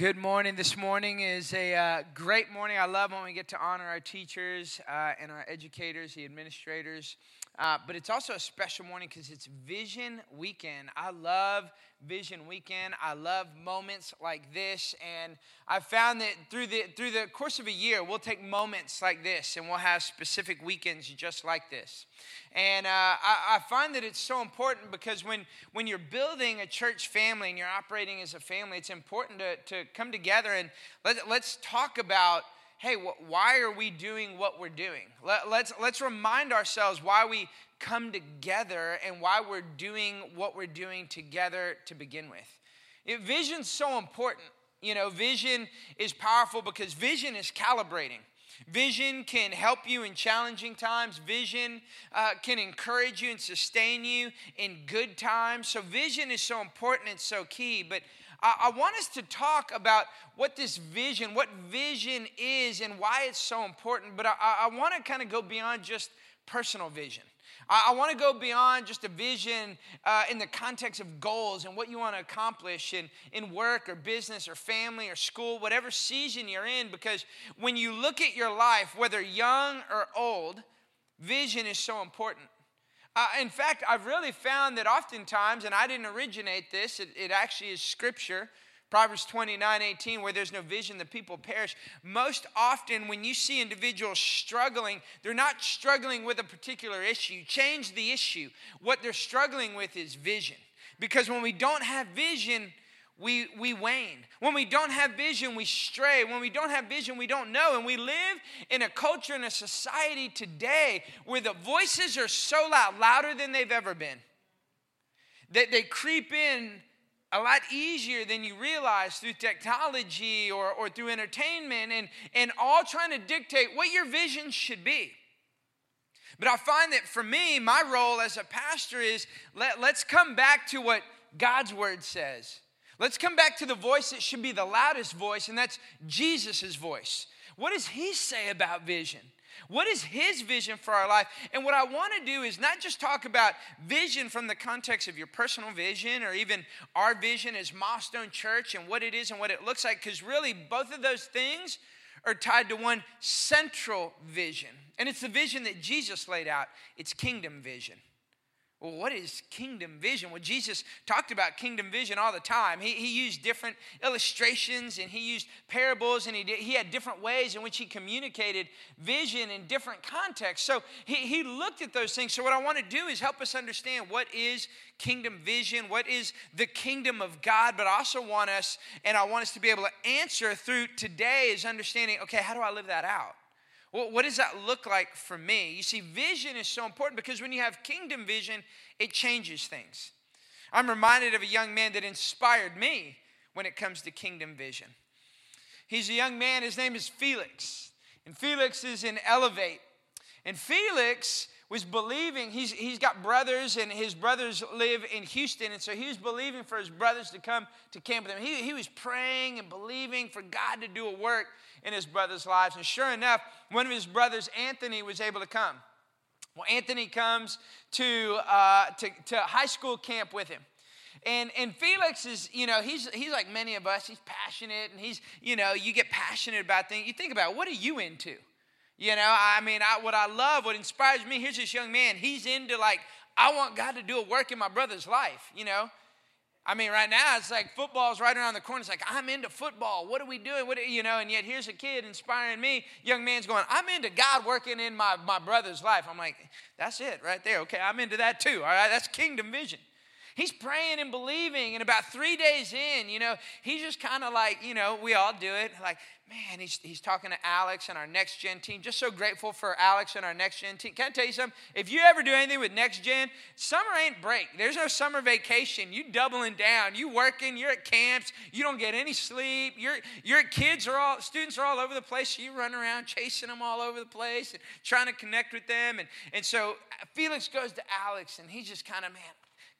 Good morning. This morning is a uh, great morning. I love when we get to honor our teachers uh, and our educators, the administrators. Uh, but it's also a special morning because it's Vision Weekend. I love Vision Weekend. I love moments like this, and I've found that through the through the course of a year, we'll take moments like this, and we'll have specific weekends just like this. And uh, I, I, find that it's so important because when when you're building a church family and you're operating as a family, it's important to to come together and let, let's talk about hey, why are we doing what we're doing? Let, let's, let's remind ourselves why we come together and why we're doing what we're doing together to begin with. It, vision's so important. You know, vision is powerful because vision is calibrating. Vision can help you in challenging times. Vision uh, can encourage you and sustain you in good times. So, vision is so important and so key. But I, I want us to talk about what this vision, what vision is, and why it's so important. But I, I want to kind of go beyond just personal vision. I, want to go beyond just a vision uh, in the context of goals and what you want to accomplish in, in work or business or family or school, whatever season you're in, because when you look at your life, whether young or old, vision is so important. Uh, in fact, I've really found that oftentimes, and I didn't originate this, it, it actually is scripture. Proverbs 29 18, where there's no vision, the people perish. Most often, when you see individuals struggling, they're not struggling with a particular issue. Change the issue. What they're struggling with is vision. Because when we don't have vision, we, we wane. When we don't have vision, we stray. When we don't have vision, we don't know. And we live in a culture and a society today where the voices are so loud, louder than they've ever been, that they creep in a lot easier than you realize through technology or, or through entertainment and, and all trying to dictate what your vision should be. But I find that for me, my role as a pastor is let, let's come back to what God's word says. Let's come back to the voice that should be the loudest voice, and that's Jesus' voice. What does he say about vision? What is his vision for our life? And what I want to do is not just talk about vision from the context of your personal vision or even our vision as Milestone Church and what it is and what it looks like, because really both of those things are tied to one central vision. And it's the vision that Jesus laid out it's kingdom vision. Well, what is kingdom vision? Well, Jesus talked about kingdom vision all the time. He, he used different illustrations and he used parables and he, did, he had different ways in which he communicated vision in different contexts. So he, he looked at those things. So, what I want to do is help us understand what is kingdom vision, what is the kingdom of God, but I also want us, and I want us to be able to answer through today is understanding okay, how do I live that out? Well, what does that look like for me? You see, vision is so important because when you have kingdom vision, it changes things. I'm reminded of a young man that inspired me when it comes to kingdom vision. He's a young man, his name is Felix. And Felix is in Elevate. And Felix was believing, he's, he's got brothers, and his brothers live in Houston. And so he was believing for his brothers to come to camp with him. He, he was praying and believing for God to do a work in his brothers' lives. And sure enough, one of his brothers, Anthony, was able to come. Well, Anthony comes to, uh, to, to high school camp with him. And, and Felix is, you know, he's, he's like many of us. He's passionate and he's, you know, you get passionate about things. You think about it, what are you into? You know, I mean, I, what I love, what inspires me, here's this young man. He's into like, I want God to do a work in my brother's life, you know. I mean, right now it's like football's right around the corner. It's like I'm into football. What are we doing? What you know? And yet here's a kid inspiring me. Young man's going, I'm into God working in my my brother's life. I'm like, that's it right there. Okay, I'm into that too. All right, that's kingdom vision. He's praying and believing, and about three days in, you know, he's just kind of like, you know, we all do it. Like, man, he's, he's talking to Alex and our next gen team. Just so grateful for Alex and our next gen team. Can I tell you something? If you ever do anything with next gen, summer ain't break. There's no summer vacation. You doubling down. You working. You're at camps. You don't get any sleep. Your your kids are all students are all over the place. So you run around chasing them all over the place and trying to connect with them. And and so uh, Felix goes to Alex and he's just kind of man.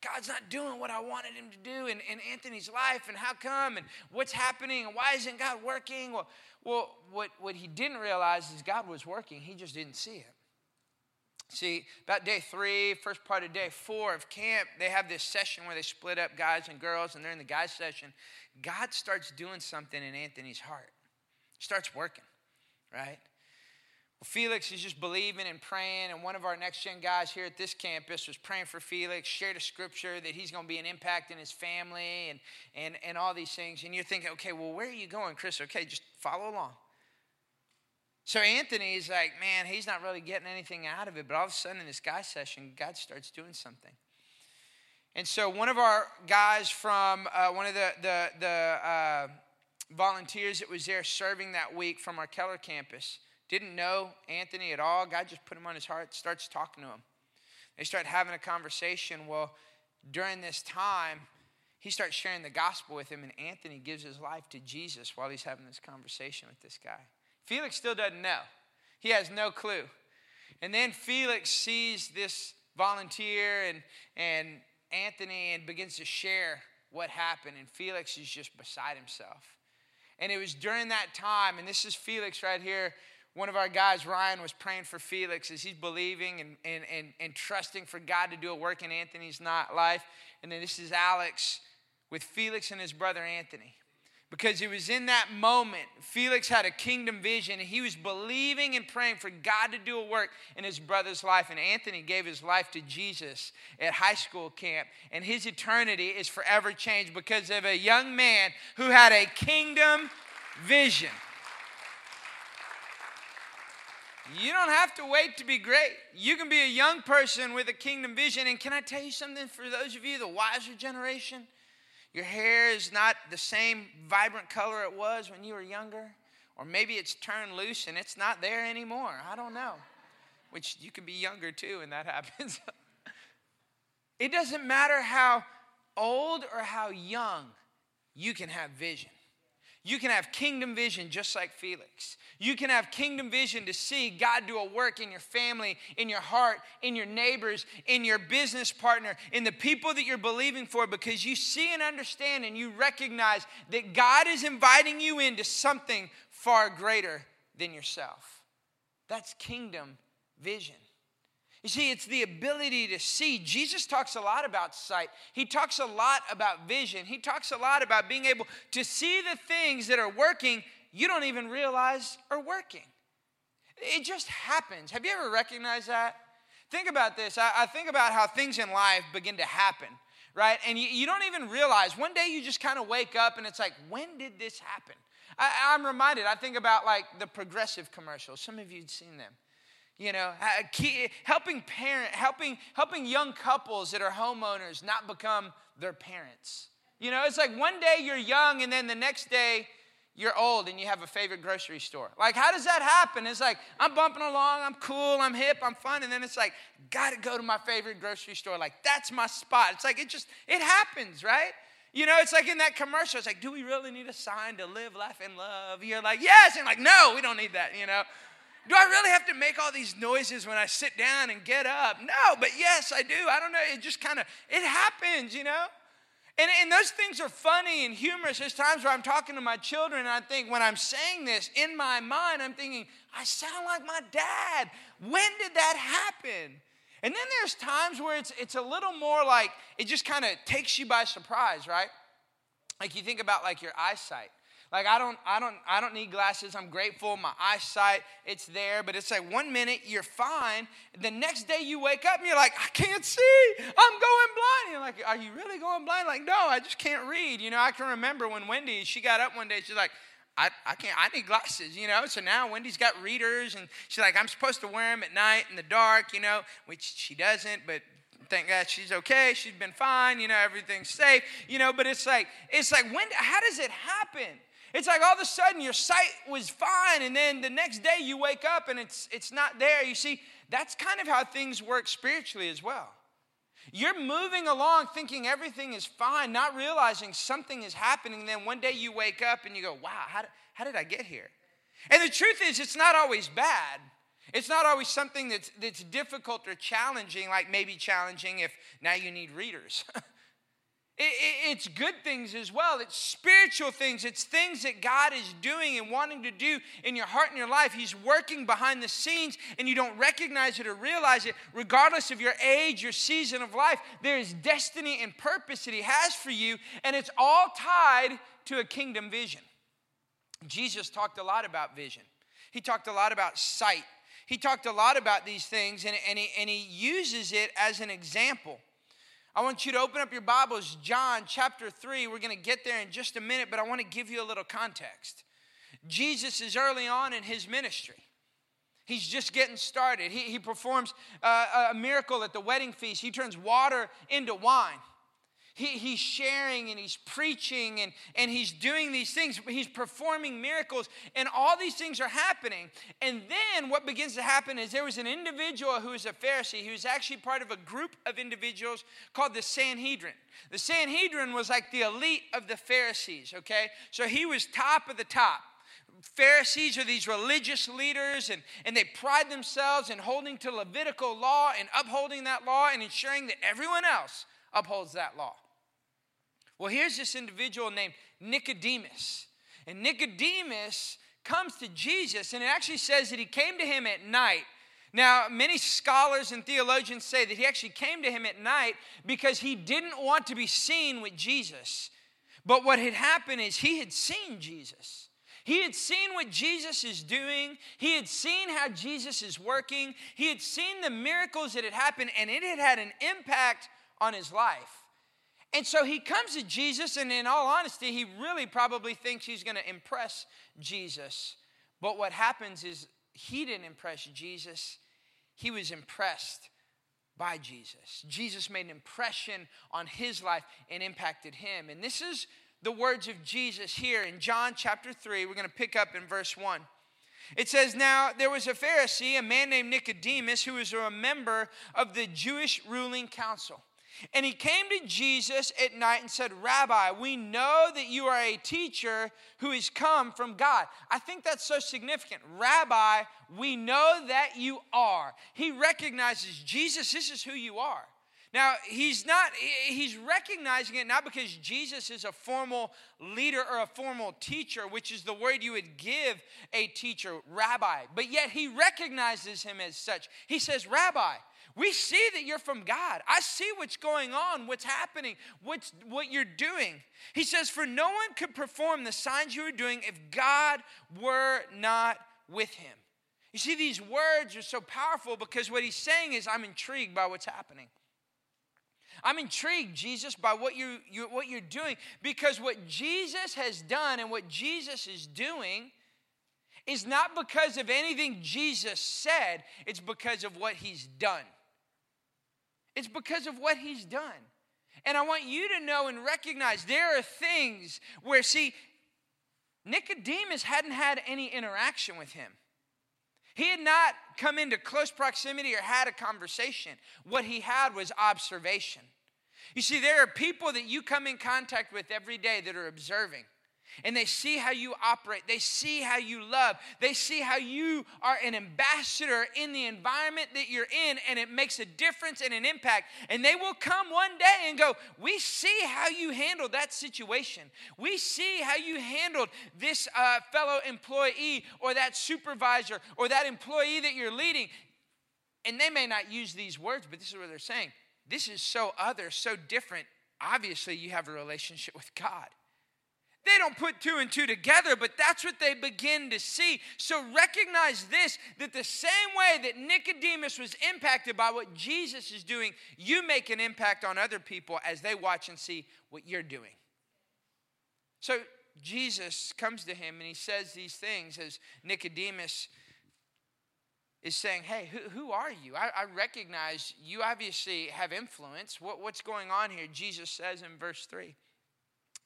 God's not doing what I wanted him to do in, in Anthony's life, and how come, and what's happening, and why isn't God working? Well, well what, what he didn't realize is God was working, he just didn't see it. See, about day three, first part of day four of camp, they have this session where they split up guys and girls, and they're in the guys' session. God starts doing something in Anthony's heart, starts working, right? Felix is just believing and praying, and one of our next gen guys here at this campus was praying for Felix, shared a scripture that he's going to be an impact in his family, and, and, and all these things. And you're thinking, okay, well, where are you going, Chris? Okay, just follow along. So Anthony's like, man, he's not really getting anything out of it. But all of a sudden in this guy session, God starts doing something. And so one of our guys from uh, one of the, the, the uh, volunteers that was there serving that week from our Keller campus didn't know Anthony at all. God just put him on his heart, starts talking to him. They start having a conversation. Well, during this time, he starts sharing the gospel with him, and Anthony gives his life to Jesus while he's having this conversation with this guy. Felix still doesn't know, he has no clue. And then Felix sees this volunteer and, and Anthony and begins to share what happened, and Felix is just beside himself. And it was during that time, and this is Felix right here. One of our guys, Ryan, was praying for Felix as he's believing and, and, and, and trusting for God to do a work in Anthony's not life. And then this is Alex with Felix and his brother Anthony because it was in that moment Felix had a kingdom vision and he was believing and praying for God to do a work in his brother's life. And Anthony gave his life to Jesus at high school camp, and his eternity is forever changed because of a young man who had a kingdom vision. You don't have to wait to be great. You can be a young person with a kingdom vision. And can I tell you something for those of you, the wiser generation? Your hair is not the same vibrant color it was when you were younger. Or maybe it's turned loose and it's not there anymore. I don't know. Which you can be younger too, and that happens. it doesn't matter how old or how young, you can have vision. You can have kingdom vision just like Felix. You can have kingdom vision to see God do a work in your family, in your heart, in your neighbors, in your business partner, in the people that you're believing for because you see and understand and you recognize that God is inviting you into something far greater than yourself. That's kingdom vision. You see, it's the ability to see. Jesus talks a lot about sight. He talks a lot about vision. He talks a lot about being able to see the things that are working you don't even realize are working. It just happens. Have you ever recognized that? Think about this. I, I think about how things in life begin to happen, right? And you, you don't even realize. One day you just kind of wake up and it's like, when did this happen? I, I'm reminded, I think about like the progressive commercials. Some of you have seen them you know helping parent helping helping young couples that are homeowners not become their parents you know it's like one day you're young and then the next day you're old and you have a favorite grocery store like how does that happen it's like i'm bumping along i'm cool i'm hip i'm fun and then it's like gotta go to my favorite grocery store like that's my spot it's like it just it happens right you know, it's like in that commercial. It's like, do we really need a sign to live, laugh, and love? You're like, yes. And like, no, we don't need that, you know. Do I really have to make all these noises when I sit down and get up? No, but yes, I do. I don't know. It just kind of, it happens, you know? And, and those things are funny and humorous. There's times where I'm talking to my children and I think when I'm saying this in my mind, I'm thinking, I sound like my dad. When did that happen? And then there's times where it's, it's a little more like it just kind of takes you by surprise, right? Like you think about like your eyesight. Like I don't, I don't, I don't need glasses. I'm grateful. My eyesight, it's there. But it's like one minute you're fine. The next day you wake up and you're like, I can't see. I'm going blind. You're like, are you really going blind? Like, no, I just can't read. You know, I can remember when Wendy, she got up one day, she's like, I, I can't, I need glasses, you know. So now Wendy's got readers, and she's like, I'm supposed to wear them at night in the dark, you know, which she doesn't, but thank God she's okay. She's been fine, you know, everything's safe, you know. But it's like, it's like, when, how does it happen? It's like all of a sudden your sight was fine, and then the next day you wake up and it's, it's not there. You see, that's kind of how things work spiritually as well. You're moving along thinking everything is fine, not realizing something is happening. Then one day you wake up and you go, wow, how how did I get here? And the truth is, it's not always bad. It's not always something that's, that's difficult or challenging, like maybe challenging if now you need readers. It's good things as well. It's spiritual things. It's things that God is doing and wanting to do in your heart and your life. He's working behind the scenes and you don't recognize it or realize it. Regardless of your age, your season of life, there is destiny and purpose that He has for you, and it's all tied to a kingdom vision. Jesus talked a lot about vision, He talked a lot about sight. He talked a lot about these things, and, and, he, and he uses it as an example. I want you to open up your Bibles, John chapter 3. We're going to get there in just a minute, but I want to give you a little context. Jesus is early on in his ministry. He's just getting started. He, he performs uh, a miracle at the wedding feast. He turns water into wine. He, he's sharing and he's preaching and, and he's doing these things. He's performing miracles, and all these things are happening. And then what begins to happen is there was an individual who was a Pharisee who was actually part of a group of individuals called the Sanhedrin. The Sanhedrin was like the elite of the Pharisees, okay? So he was top of the top. Pharisees are these religious leaders, and, and they pride themselves in holding to Levitical law and upholding that law and ensuring that everyone else upholds that law. Well, here's this individual named Nicodemus. And Nicodemus comes to Jesus, and it actually says that he came to him at night. Now, many scholars and theologians say that he actually came to him at night because he didn't want to be seen with Jesus. But what had happened is he had seen Jesus. He had seen what Jesus is doing. He had seen how Jesus is working. He had seen the miracles that had happened, and it had had an impact on his life. And so he comes to Jesus, and in all honesty, he really probably thinks he's going to impress Jesus. But what happens is he didn't impress Jesus, he was impressed by Jesus. Jesus made an impression on his life and impacted him. And this is the words of Jesus here in John chapter 3. We're going to pick up in verse 1. It says, Now there was a Pharisee, a man named Nicodemus, who was a member of the Jewish ruling council. And he came to Jesus at night and said, Rabbi, we know that you are a teacher who has come from God. I think that's so significant. Rabbi, we know that you are. He recognizes, Jesus, this is who you are. Now, he's not, he's recognizing it not because Jesus is a formal leader or a formal teacher, which is the word you would give a teacher, rabbi, but yet he recognizes him as such. He says, Rabbi, we see that you're from God. I see what's going on, what's happening, what's, what you're doing. He says, For no one could perform the signs you are doing if God were not with him. You see, these words are so powerful because what he's saying is, I'm intrigued by what's happening. I'm intrigued, Jesus, by what, you, you, what you're doing because what Jesus has done and what Jesus is doing is not because of anything Jesus said, it's because of what he's done. It's because of what he's done. And I want you to know and recognize there are things where, see, Nicodemus hadn't had any interaction with him. He had not come into close proximity or had a conversation. What he had was observation. You see, there are people that you come in contact with every day that are observing and they see how you operate. They see how you love. They see how you are an ambassador in the environment that you're in, and it makes a difference and an impact. And they will come one day and go, We see how you handled that situation. We see how you handled this uh, fellow employee or that supervisor or that employee that you're leading. And they may not use these words, but this is what they're saying. This is so other, so different. Obviously, you have a relationship with God. They don't put two and two together, but that's what they begin to see. So recognize this that the same way that Nicodemus was impacted by what Jesus is doing, you make an impact on other people as they watch and see what you're doing. So Jesus comes to him and he says these things as Nicodemus is saying, Hey, who, who are you? I, I, recognize you obviously have influence. What, what's going on here? Jesus says in verse 3.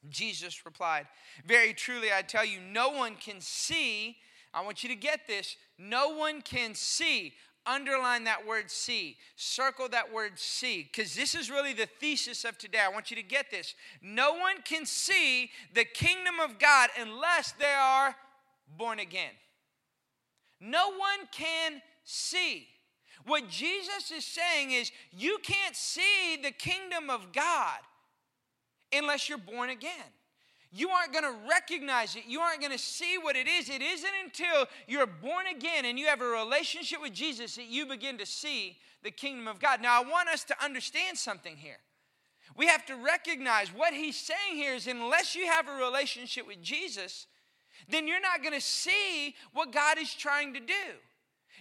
Jesus replied, Very truly, I tell you, no one can see. I want you to get this. No one can see. Underline that word see. Circle that word see. Because this is really the thesis of today. I want you to get this. No one can see the kingdom of God unless they are born again. No one can see. What Jesus is saying is, you can't see the kingdom of God unless you're born again. You aren't going to recognize it. You aren't going to see what it is. It isn't until you're born again and you have a relationship with Jesus that you begin to see the kingdom of God. Now, I want us to understand something here. We have to recognize what he's saying here is unless you have a relationship with Jesus, then you're not going to see what God is trying to do.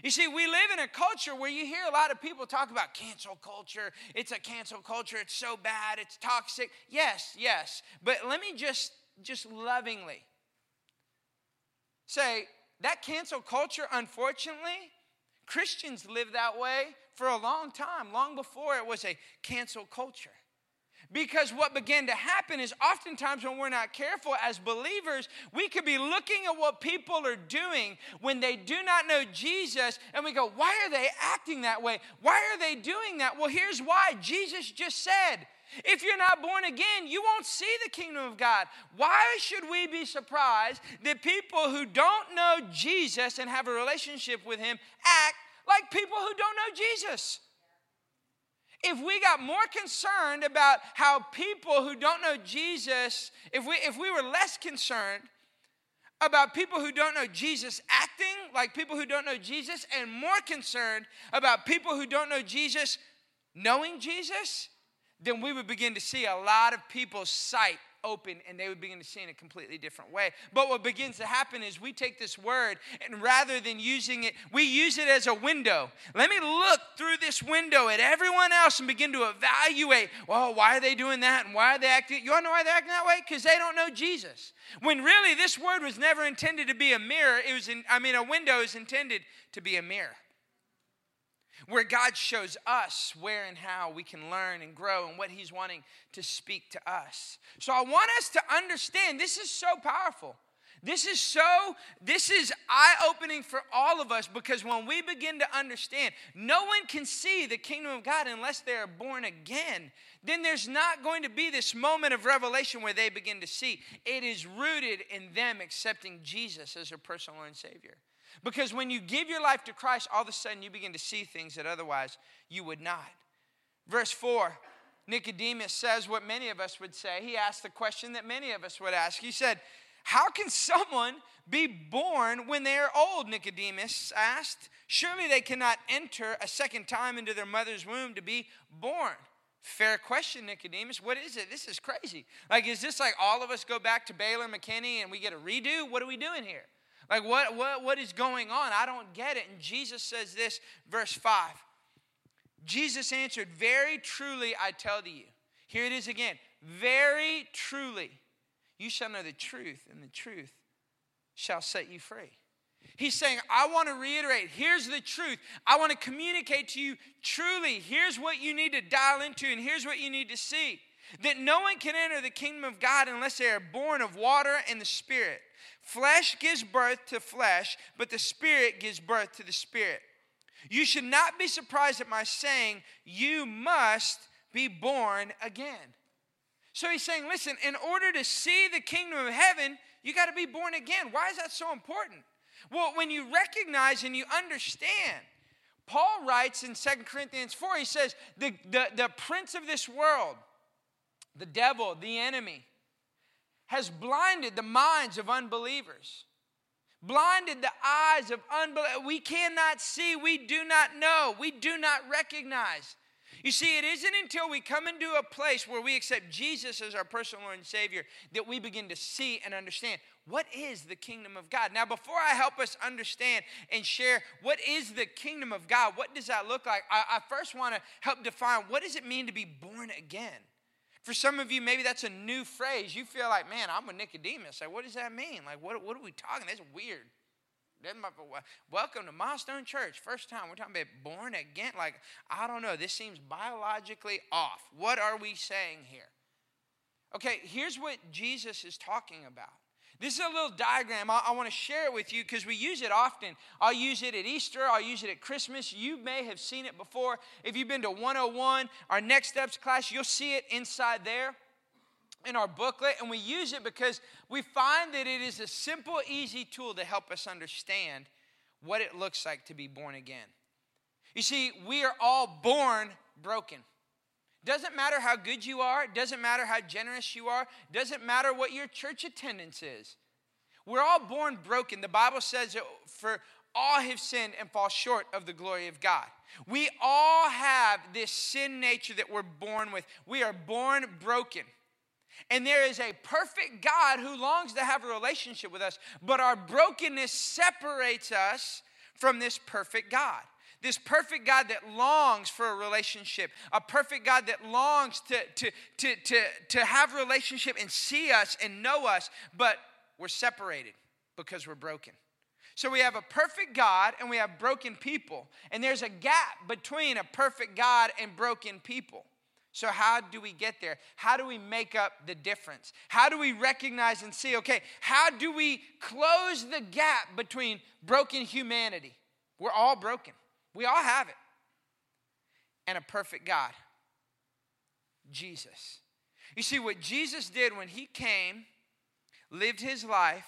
You see, we live in a culture where you hear a lot of people talk about cancel culture. It's a cancel culture. It's so bad. It's toxic. Yes, yes. But let me just just lovingly say that cancel culture unfortunately Christians live that way for a long time, long before it was a cancel culture. Because what began to happen is oftentimes when we're not careful as believers, we could be looking at what people are doing when they do not know Jesus and we go, why are they acting that way? Why are they doing that? Well, here's why Jesus just said, if you're not born again, you won't see the kingdom of God. Why should we be surprised that people who don't know Jesus and have a relationship with Him act like people who don't know Jesus? If we got more concerned about how people who don't know Jesus, if we, if we were less concerned about people who don't know Jesus acting like people who don't know Jesus, and more concerned about people who don't know Jesus knowing Jesus, then we would begin to see a lot of people's sight open and they would begin to see in a completely different way. But what begins to happen is we take this word and rather than using it, we use it as a window. Let me look through this window at everyone else and begin to evaluate, well, why are they doing that and why are they acting? You want to know why they're acting that way? Because they don't know Jesus. When really this word was never intended to be a mirror, it was in, I mean, a window is intended to be a mirror where God shows us where and how we can learn and grow and what He's wanting to speak to us. So I want us to understand this is so powerful. This is so, this is eye opening for all of us because when we begin to understand, no one can see the kingdom of God unless they are born again. Then there's not going to be this moment of revelation where they begin to see. It is rooted in them accepting Jesus as their personal Lord and Savior. Because when you give your life to Christ, all of a sudden you begin to see things that otherwise you would not. Verse 4 Nicodemus says what many of us would say. He asked the question that many of us would ask. He said, How can someone be born when they are old? Nicodemus asked. Surely they cannot enter a second time into their mother's womb to be born. Fair question, Nicodemus. What is it? This is crazy. Like, is this like all of us go back to Baylor McKinney and we get a redo? What are we doing here? Like, what, what, what is going on? I don't get it. And Jesus says this, verse 5. Jesus answered, Very truly I tell you. Here it is again. Very truly, you shall know the truth, and the truth shall set you free. He's saying, I want to reiterate, here's the truth. I want to communicate to you truly. Here's what you need to dial into, and here's what you need to see that no one can enter the kingdom of God unless they are born of water and the Spirit. Flesh gives birth to flesh, but the Spirit gives birth to the Spirit. You should not be surprised at my saying, You must be born again. So he's saying, Listen, in order to see the kingdom of heaven, you got to be born again. Why is that so important? Well, when you recognize and you understand, Paul writes in Second Corinthians 4, he says, the, the, the prince of this world, the devil, the enemy, has blinded the minds of unbelievers, blinded the eyes of unbelievers. We cannot see, we do not know, we do not recognize. You see, it isn't until we come into a place where we accept Jesus as our personal Lord and Savior that we begin to see and understand what is the kingdom of God. Now, before I help us understand and share what is the kingdom of God, what does that look like, I, I first want to help define what does it mean to be born again. For some of you, maybe that's a new phrase. You feel like, man, I'm a Nicodemus. Like, what does that mean? Like, what, what are we talking? That's weird. Welcome to Milestone Church. First time we're talking about born again. Like, I don't know. This seems biologically off. What are we saying here? Okay, here's what Jesus is talking about. This is a little diagram. I, I want to share it with you because we use it often. I'll use it at Easter, I'll use it at Christmas. You may have seen it before. If you've been to 101, our Next Steps class, you'll see it inside there in our booklet. And we use it because we find that it is a simple, easy tool to help us understand what it looks like to be born again. You see, we are all born broken. Doesn't matter how good you are, doesn't matter how generous you are, doesn't matter what your church attendance is. We're all born broken. The Bible says that for all have sinned and fall short of the glory of God. We all have this sin nature that we're born with. We are born broken. And there is a perfect God who longs to have a relationship with us, but our brokenness separates us from this perfect God. This perfect God that longs for a relationship, a perfect God that longs to, to, to, to, to have relationship and see us and know us, but we're separated because we're broken. So we have a perfect God and we have broken people. And there's a gap between a perfect God and broken people. So, how do we get there? How do we make up the difference? How do we recognize and see, okay, how do we close the gap between broken humanity? We're all broken, we all have it. And a perfect God, Jesus. You see, what Jesus did when he came, lived his life,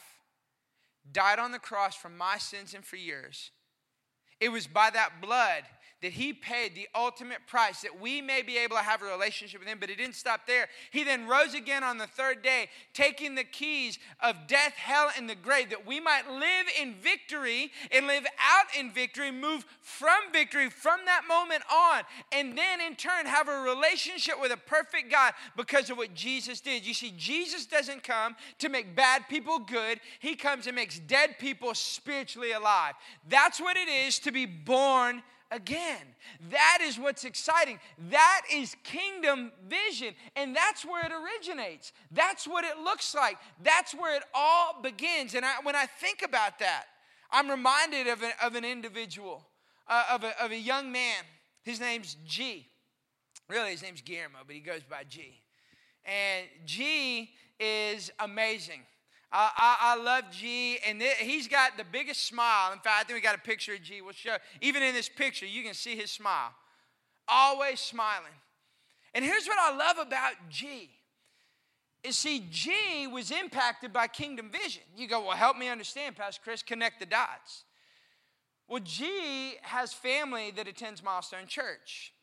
died on the cross for my sins and for yours, it was by that blood that he paid the ultimate price that we may be able to have a relationship with him. But it didn't stop there. He then rose again on the third day, taking the keys of death, hell, and the grave, that we might live in victory and live out in victory, move from victory from that moment on, and then in turn have a relationship with a perfect God because of what Jesus did. You see, Jesus doesn't come to make bad people good, he comes and makes dead people spiritually alive. That's what it is to be born again. That is what's exciting. That is kingdom vision. And that's where it originates. That's what it looks like. That's where it all begins. And I, when I think about that, I'm reminded of, of an individual, uh, of, a, of a young man. His name's G. Really, his name's Guillermo, but he goes by G. And G is amazing. I, I, I, love G, and he's got the biggest smile. In fact, I think we got a picture of G. We'll show. Even in this picture, you can see his smile. Always smiling. And here's what I love about G. Is see, G was impacted by kingdom vision. You go, well, help me understand, Pastor Chris, connect the dots. Well, G has family that attends Milestone Church.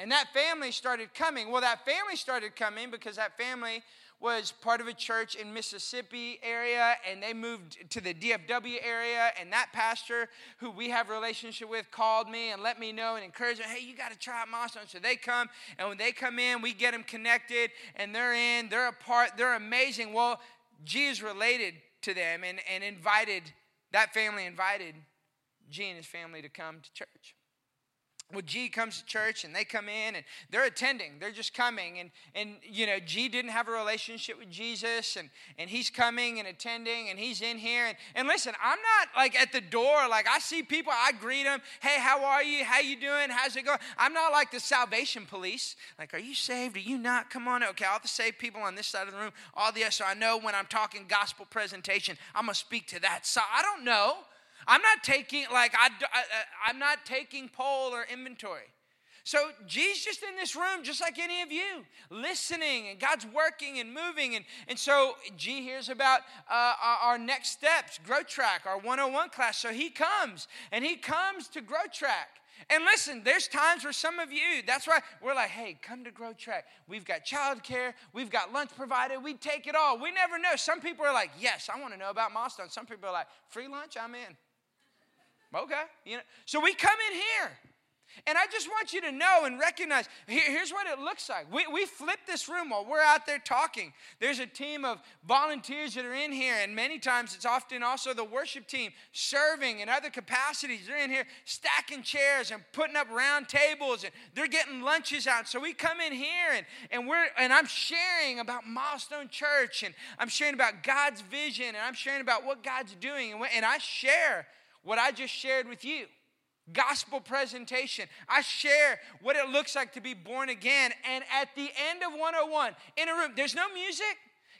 And that family started coming. Well, that family started coming because that family was part of a church in Mississippi area and they moved to the DFW area and that pastor who we have a relationship with called me and let me know and encouraged me, hey, you got to try out Milestone. So they come and when they come in, we get them connected and they're in, they're a part, they're amazing. Well, G is related to them and, and invited, that family invited G and his family to come to church well g comes to church and they come in and they're attending. They're just coming. And and you know g didn't have a relationship with jesus and and he's coming and attending and he's in here. And, and listen i'm not like at the door. Like i see people i greet them hey how are you? How you doing? How's it going? I'm not like the salvation police. Like are you saved? Are you not? Come on. Okay all the saved people on this side of the room all the other so i know when i'm talking gospel presentation i'm gonna speak to that. So i don't know I'm not taking, like, I, I, I'm not taking poll or inventory. So G's just in this room, just like any of you, listening, and God's working and moving. And, and so G hears about uh, our, next steps, Grow Track, our 101 class. So he comes, and he comes to Grow Track. And listen, there's times where some of you, that's why we're like, hey, come to Grow Track. We've got childcare, we've got lunch provided, we take it all. We never know. Some people are like, yes, I want to know about Milestone. Some people are like, free lunch, I'm in. Okay. You know, so we come in here. And I just want you to know and recognize here, here's what it looks like. We, we flip this room while we're out there talking. There's a team of volunteers that are in here, and many times it's often also the worship team serving in other capacities. They're in here stacking chairs and putting up round tables, and they're getting lunches out. So we come in here, and, and, we're, and I'm sharing about Milestone Church, and I'm sharing about God's vision, and I'm sharing about what God's doing, and, and I share what I just shared with you gospel presentation. I share what it looks like to be born again. And at the end of 101, in a room, there's no music.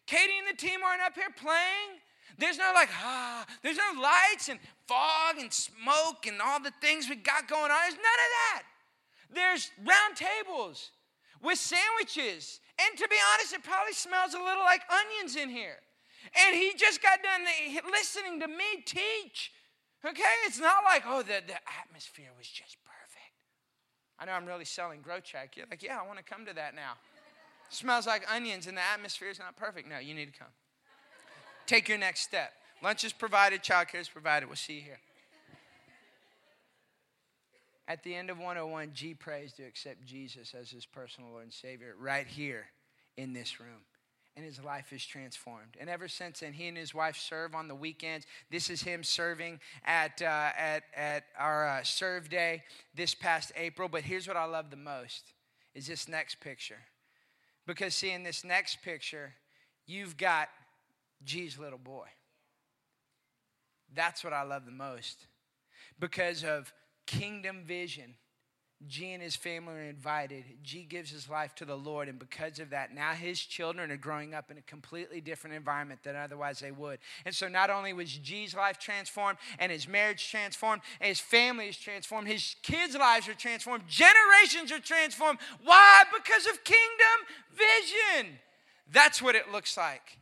Katie and the team aren't up here playing. There's no like, ah, there's no lights and fog and smoke and all the things we got going on. There's none of that. There's round tables with sandwiches. And to be honest, it probably smells a little like onions in here. And he just got done listening to me teach Okay? It's not like, oh, the, the atmosphere was just perfect. I know I'm really selling Grow Track. You're like, yeah, I want to come to that now. smells like onions and the atmosphere is not perfect. No, you need to come. Take your next step. Lunch is provided, childcare is provided. We'll see you here. At the end of 101, G prays to accept Jesus as his personal Lord and Savior right here in this room. And his life is transformed. And ever since then, he and his wife serve on the weekends. This is him serving at, uh, at, at our uh, serve day this past April. But here's what I love the most is this next picture. Because see, in this next picture, you've got G's little boy. That's what I love the most. Because of kingdom vision. G and his family are invited. G gives his life to the Lord, and because of that, now his children are growing up in a completely different environment than otherwise they would. And so, not only was G's life transformed, and his marriage transformed, and his family is transformed, his kids' lives are transformed, generations are transformed. Why? Because of kingdom vision. That's what it looks like.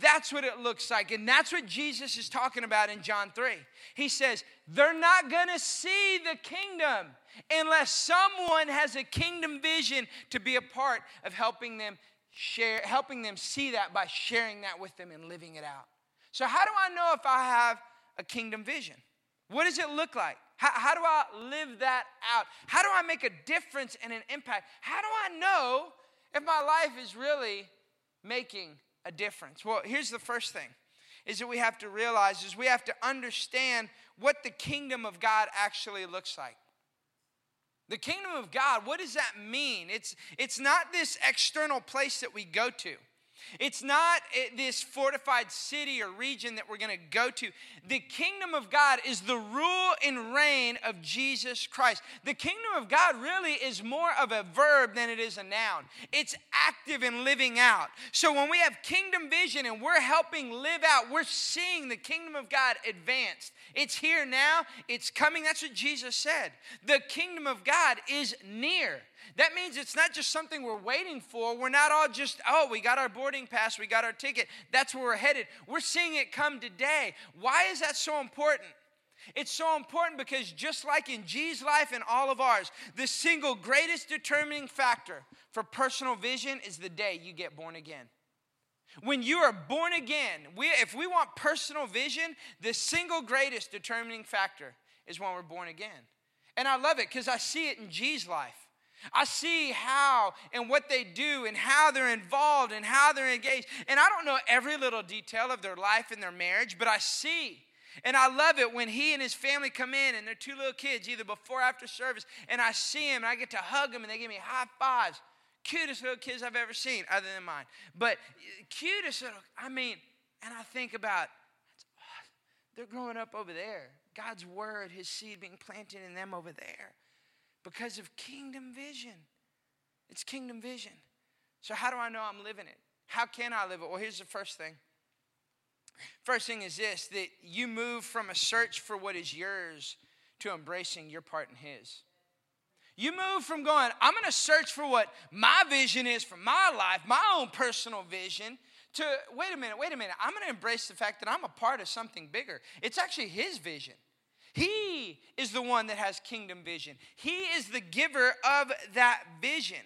That's what it looks like. And that's what Jesus is talking about in John 3. He says, they're not to see the kingdom unless someone has a kingdom vision to be a part of helping them share helping them see that by sharing that with them and living it out. So how do I know if I have a kingdom vision? What does it look like? How, how do I live that out? How do I make a difference and an impact? How do I know if my life is really making a difference? Well, here's the first thing is that we have to realize is we have to understand what the kingdom of God actually looks like. The kingdom of God, what does that mean? It's, it's not this external place that we go to. It's not this fortified city or region that we're going to go to. The kingdom of God is the rule and reign of Jesus Christ. The kingdom of God really is more of a verb than it is a noun. It's active and living out. So when we have kingdom vision and we're helping live out, we're seeing the kingdom of God advanced. It's here now, it's coming. That's what Jesus said. The kingdom of God is near. That means it's not just something we're waiting for. We're not all just, oh, we got our boarding pass, we got our ticket. That's where we're headed. We're seeing it come today. Why is that so important? It's so important because just like in G's life and all of ours, the single greatest determining factor for personal vision is the day you get born again. When you are born again, we, if we want personal vision, the single greatest determining factor is when we're born again. And I love it because I see it in G's life. I see how and what they do and how they're involved and how they're engaged. And I don't know every little detail of their life and their marriage, but I see. And I love it when he and his family come in and they're two little kids, either before or after service, and I see him and I get to hug them and they give me high fives. Cutest little kids I've ever seen, other than mine. But cutest little, I mean, and I think about, they're growing up over there. God's word, his seed being planted in them over there because of kingdom vision. It's kingdom vision. So, how do I know I'm living it? How can I live it? Well, here's the first thing. First thing is this that you move from a search for what is yours to embracing your part in His. You move from going, I'm going to search for what my vision is for my life, my own personal vision, to wait a minute, wait a minute. I'm going to embrace the fact that I'm a part of something bigger. It's actually His vision. He is the one that has kingdom vision. He is the giver of that vision.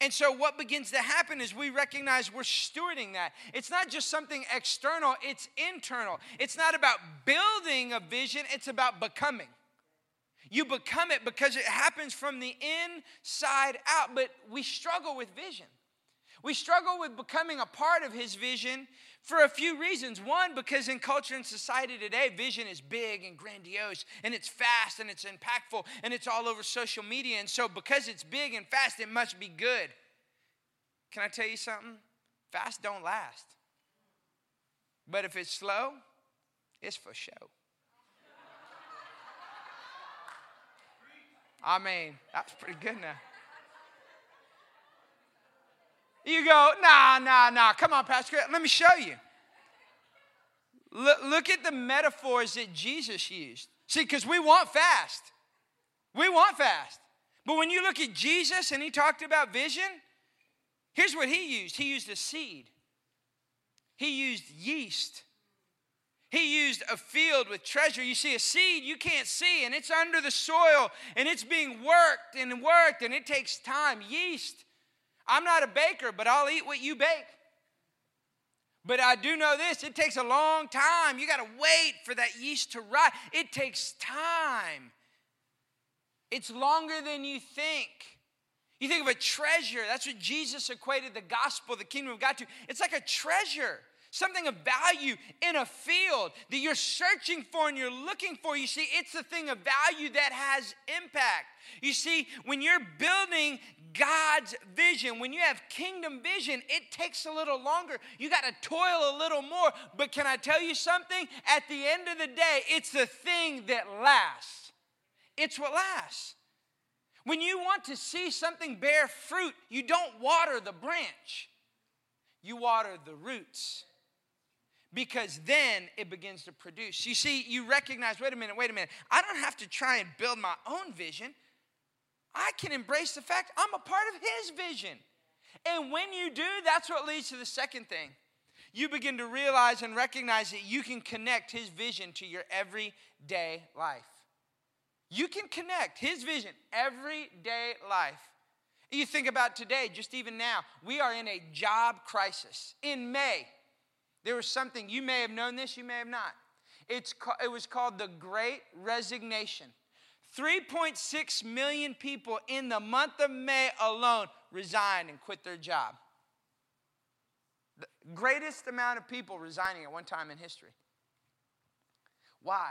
And so, what begins to happen is we recognize we're stewarding that. It's not just something external, it's internal. It's not about building a vision, it's about becoming. You become it because it happens from the inside out, but we struggle with vision. We struggle with becoming a part of His vision for a few reasons. One, because in culture and society today, vision is big and grandiose, and it's fast and it's impactful, and it's all over social media. And so, because it's big and fast, it must be good. Can I tell you something? Fast don't last. But if it's slow, it's for show. I mean, that's pretty good now. You go, nah, nah, nah. Come on, Pastor. Let me show you. Look, look at the metaphors that Jesus used. See, because we want fast. We want fast. But when you look at Jesus and he talked about vision, here's what he used he used a seed, he used yeast, He used a field with treasure. You see a seed you can't see, and it's under the soil, and it's being worked and worked, and it takes time. Yeast. I'm not a baker, but I'll eat what you bake. But I do know this it takes a long time. You got to wait for that yeast to rise. It takes time, it's longer than you think. You think of a treasure, that's what Jesus equated the gospel, the kingdom of God to. It's like a treasure something of value in a field that you're searching for and you're looking for. You see, it's the thing of value that has impact. You see, when you're building God's vision, when you have kingdom vision, it takes a little longer. You got to toil a little more. But can I tell you something? At the end of the day, it's the thing that lasts. It's what lasts. When you want to see something bear fruit, you don't water the branch, you water the roots because then it begins to produce. You see, you recognize wait a minute, wait a minute. I don't have to try and build my own vision. I can embrace the fact I'm a part of His vision. And when you do, that's what leads to the second thing. You begin to realize and recognize that you can connect His vision to your everyday life. You can connect His vision, everyday life. You think about today, just even now, we are in a job crisis. In May, there was something, you may have known this, you may have not. It's, it was called the Great Resignation. 3.6 million people in the month of May alone resigned and quit their job. The greatest amount of people resigning at one time in history. Why?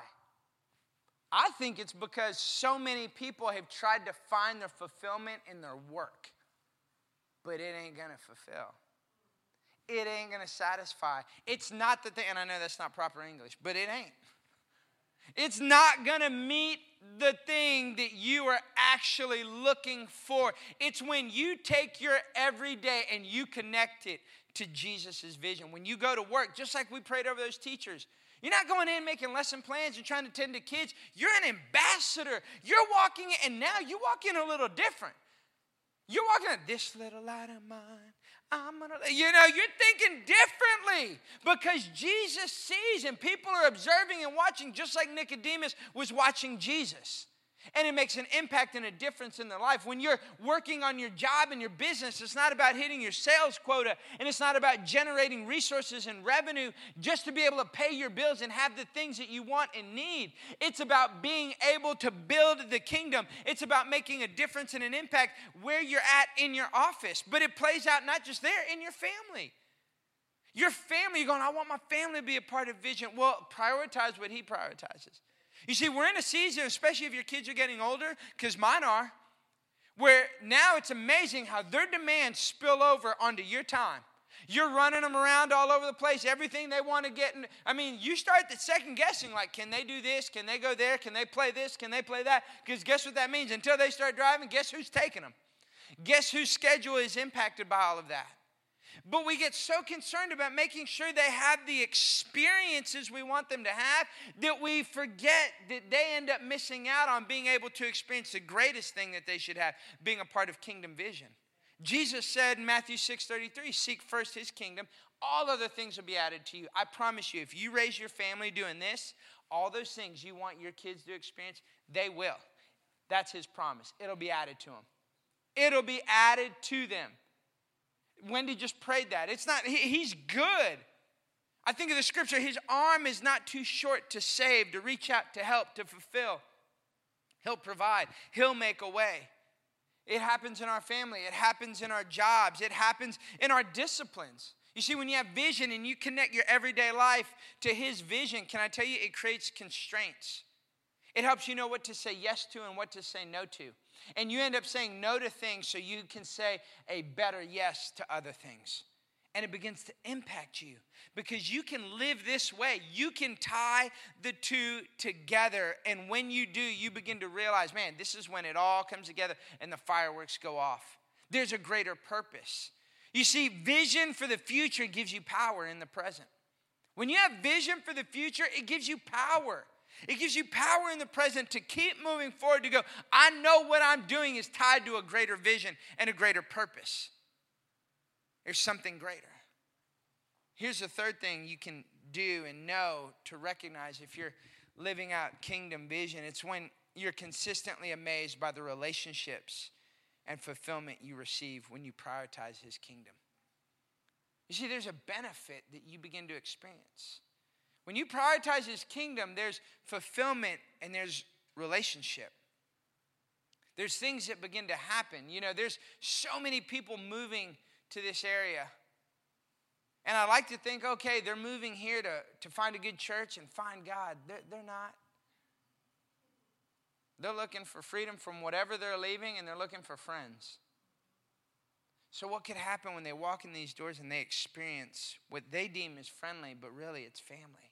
I think it's because so many people have tried to find their fulfillment in their work, but it ain't gonna fulfill it ain't to satisfy. It's not the thing, and I know that's not proper English, but it ain't. It's not to meet the thing that you are actually looking for. It's when you take your everyday and you connect it to Jesus' vision. When you go to work, just like we prayed over those teachers, you're not going in making lesson plans and trying to tend to kids. You're an ambassador. You're walking in, and now you walk in a little different. You're walking in this little light of mine. I'm gonna, you know, you're thinking differently because Jesus sees and people are observing and watching just like Nicodemus was watching Jesus. And it makes an impact and a difference in their life. When you're working on your job and your business, it's not about hitting your sales quota and it's not about generating resources and revenue just to be able to pay your bills and have the things that you want and need. It's about being able to build the kingdom. It's about making a difference and an impact where you're at in your office. But it plays out not just there, in your family. Your family, you're going, I want my family to be a part of vision. Well, prioritize what he prioritizes. You see, we're in a season, especially if your kids are getting older, because mine are, where now it's amazing how their demands spill over onto your time. You're running them around all over the place, everything they want to get. In, I mean, you start the second guessing like, can they do this? Can they go there? Can they play this? Can they play that? Because guess what that means? Until they start driving, guess who's taking them? Guess whose schedule is impacted by all of that? But we get so concerned about making sure they have the experiences we want them to have that we forget that they end up missing out on being able to experience the greatest thing that they should have, being a part of kingdom vision. Jesus said in Matthew 6:33, "Seek first his kingdom, all other things will be added to you." I promise you, if you raise your family doing this, all those things you want your kids to experience, they will. That's his promise. It'll be added to them. It'll be added to them. Wendy just prayed that. It's not, he, he's good. I think of the scripture, his arm is not too short to save, to reach out, to help, to fulfill. He'll provide, he'll make a way. It happens in our family, it happens in our jobs, it happens in our disciplines. You see, when you have vision and you connect your everyday life to his vision, can I tell you, it creates constraints. It helps you know what to say yes to and what to say no to. And you end up saying no to things so you can say a better yes to other things. And it begins to impact you because you can live this way. You can tie the two together. And when you do, you begin to realize, man, this is when it all comes together and the fireworks go off. There's a greater purpose. You see, vision for the future gives you power in the present. When you have vision for the future, it gives you power. It gives you power in the present to keep moving forward, to go, I know what I'm doing is tied to a greater vision and a greater purpose. There's something greater. Here's the third thing you can do and know to recognize if you're living out kingdom vision. It's when you're consistently amazed by the relationships and fulfillment you receive when you prioritize His kingdom. You see, there's a benefit that you begin to experience. When you prioritize His kingdom, there's fulfillment and there's relationship. There's things that begin to happen. You know, there's so many people moving to this area. And I like to think, okay, they're moving here to, to find a good church and find God. They're, they're not. They're looking for freedom from whatever they're leaving, and they're looking for friends. So, what could happen when they walk in these doors and they experience what they deem as friendly, but really it's family,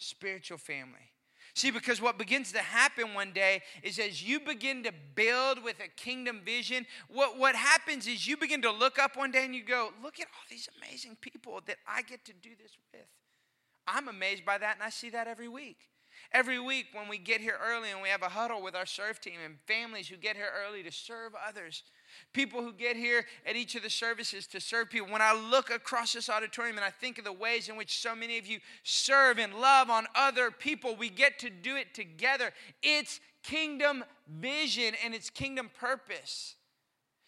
spiritual family? See, because what begins to happen one day is as you begin to build with a kingdom vision, what, what happens is you begin to look up one day and you go, Look at all these amazing people that I get to do this with. I'm amazed by that, and I see that every week. Every week when we get here early and we have a huddle with our serve team and families who get here early to serve others, people who get here at each of the services to serve people. When I look across this auditorium and I think of the ways in which so many of you serve and love on other people, we get to do it together. It's kingdom vision and it's kingdom purpose.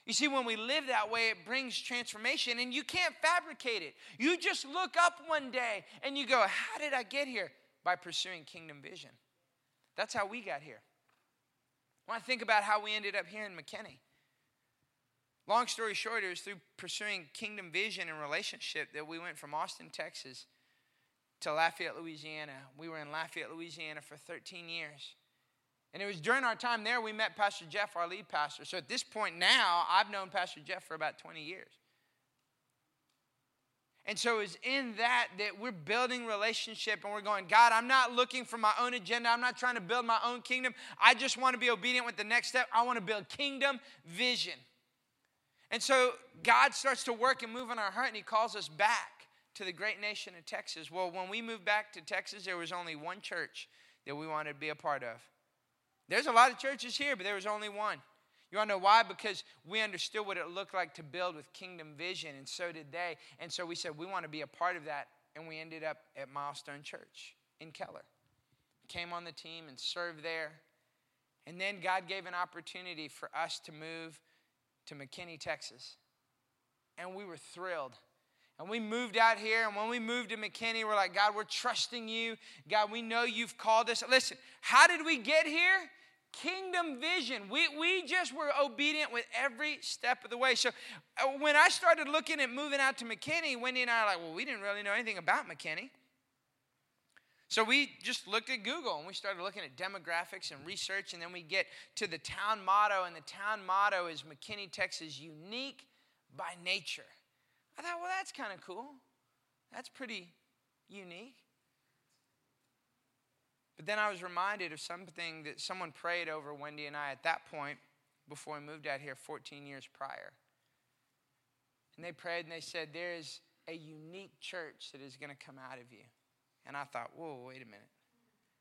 You see, when we live that way, it brings transformation, and you can't fabricate it. You just look up one day and you go, How did I get here? By pursuing kingdom vision. That's how we got here. When I think about how we ended up here in McKinney, Long story short, it was through pursuing kingdom vision and relationship that we went from Austin, Texas to Lafayette, Louisiana. We were in Lafayette, Louisiana for 13 years. And it was during our time there we met Pastor Jeff, our lead pastor. So at this point now, I've known Pastor Jeff for about 20 years. And so it's in that that we're building relationship and we're going, God, I'm not looking for my own agenda. I'm not trying to build my own kingdom. I just want to be obedient with the next step. I want to build kingdom vision. And so God starts to work and move in our heart, and He calls us back to the great nation of Texas. Well, when we moved back to Texas, there was only one church that we wanted to be a part of. There's a lot of churches here, but there was only one. You want to know why? Because we understood what it looked like to build with kingdom vision, and so did they. And so we said, we want to be a part of that, and we ended up at Milestone Church in Keller. Came on the team and served there. And then God gave an opportunity for us to move to McKinney, Texas. And we were thrilled. And we moved out here, and when we moved to McKinney, we're like, God, we're trusting you. God, we know you've called us. Listen, how did we get here? Kingdom vision. We, we just were obedient with every step of the way. So uh, when I started looking at moving out to McKinney, Wendy and I are like, well, we didn't really know anything about McKinney. So we just looked at Google and we started looking at demographics and research, and then we get to the town motto, and the town motto is McKinney, Texas, unique by nature. I thought, well, that's kind of cool. That's pretty unique. But then I was reminded of something that someone prayed over Wendy and I at that point before we moved out here 14 years prior. And they prayed and they said, There is a unique church that is going to come out of you. And I thought, whoa, wait a minute.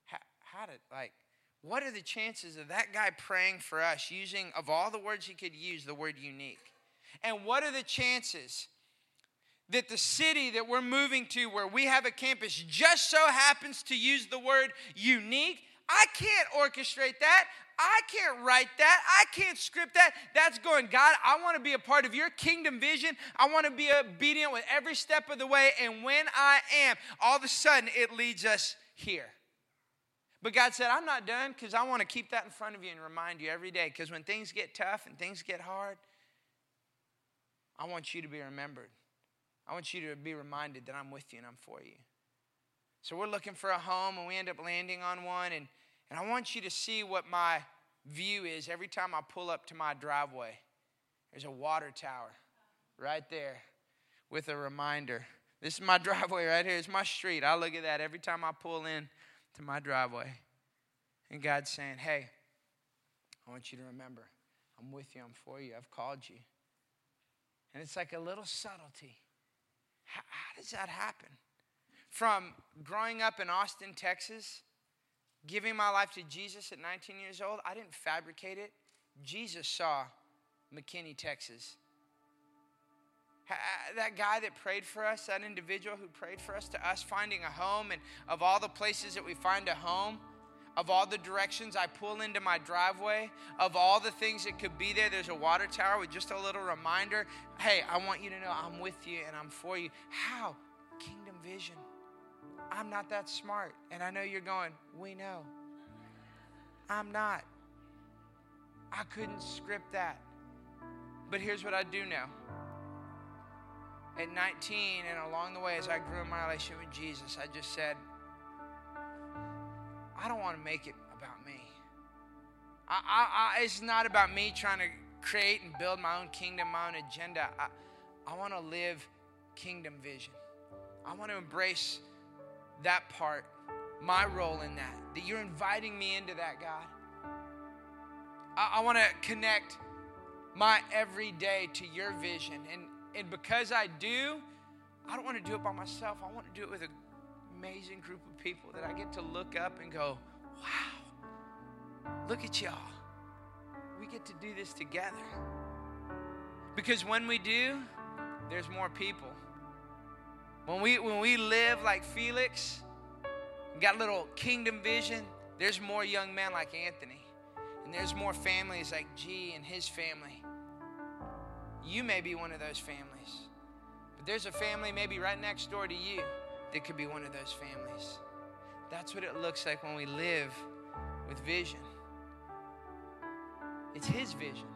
How, how did, like, what are the chances of that guy praying for us using, of all the words he could use, the word unique? And what are the chances that the city that we're moving to, where we have a campus, just so happens to use the word unique? I can't orchestrate that. I can't write that. I can't script that. That's going, God, I want to be a part of your kingdom vision. I want to be obedient with every step of the way. And when I am, all of a sudden it leads us here. But God said, I'm not done because I want to keep that in front of you and remind you every day. Because when things get tough and things get hard, I want you to be remembered. I want you to be reminded that I'm with you and I'm for you. So we're looking for a home and we end up landing on one. And and I want you to see what my view is every time I pull up to my driveway. There's a water tower right there with a reminder. This is my driveway right here. It's my street. I look at that every time I pull in to my driveway. And God's saying, hey, I want you to remember, I'm with you, I'm for you, I've called you. And it's like a little subtlety. How, how does that happen? From growing up in Austin, Texas, giving my life to Jesus at 19 years old, I didn't fabricate it. Jesus saw McKinney, Texas. Uh, that guy that prayed for us, that individual who prayed for us, to us finding a home, and of all the places that we find a home, of all the directions I pull into my driveway, of all the things that could be there, there's a water tower with just a little reminder hey, I want you to know I'm with you and I'm for you. How? Kingdom vision. I'm not that smart. And I know you're going, we know. I'm not. I couldn't script that. But here's what I do know. At 19 and along the way, as I grew in my relationship with Jesus, I just said, I don't want to make it about me. I, I, I, it's not about me trying to create and build my own kingdom, my own agenda. I, I want to live kingdom vision. I want to embrace that part, my role in that, that you're inviting me into that, God. I, I want to connect my everyday to your vision. And, and because I do, I don't want to do it by myself. I want to do it with an amazing group of people that I get to look up and go, wow, look at y'all. We get to do this together. Because when we do, there's more people. When we when we live like Felix, got a little kingdom vision, there's more young men like Anthony. And there's more families like G and his family. You may be one of those families. But there's a family maybe right next door to you that could be one of those families. That's what it looks like when we live with vision. It's His vision.